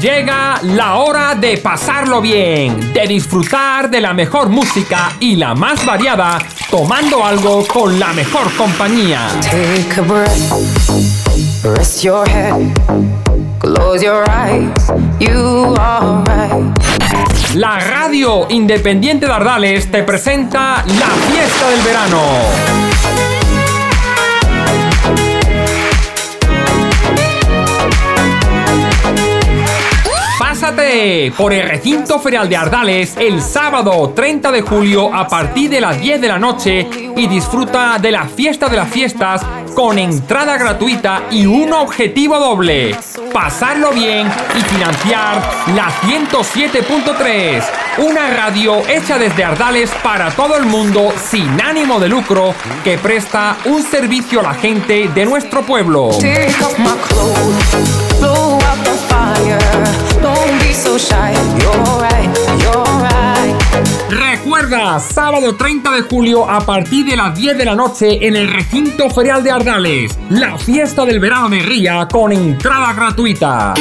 Llega la hora de pasarlo bien, de disfrutar de la mejor música y la más variada, tomando algo con la mejor compañía. Take a breath, rest your head, close your eyes, you are right. La radio independiente de Ardales te presenta la fiesta del verano. Por el recinto ferial de Ardales el sábado 30 de julio a partir de las 10 de la noche y disfruta de la fiesta de las fiestas con entrada gratuita y un objetivo doble. Pasarlo bien y financiar la 107.3, una radio hecha desde Ardales para todo el mundo sin ánimo de lucro que presta un servicio a la gente de nuestro pueblo. Sábado 30 de julio a partir de las 10 de la noche en el recinto ferial de Ardales, la fiesta del verano de Ría con entrada gratuita.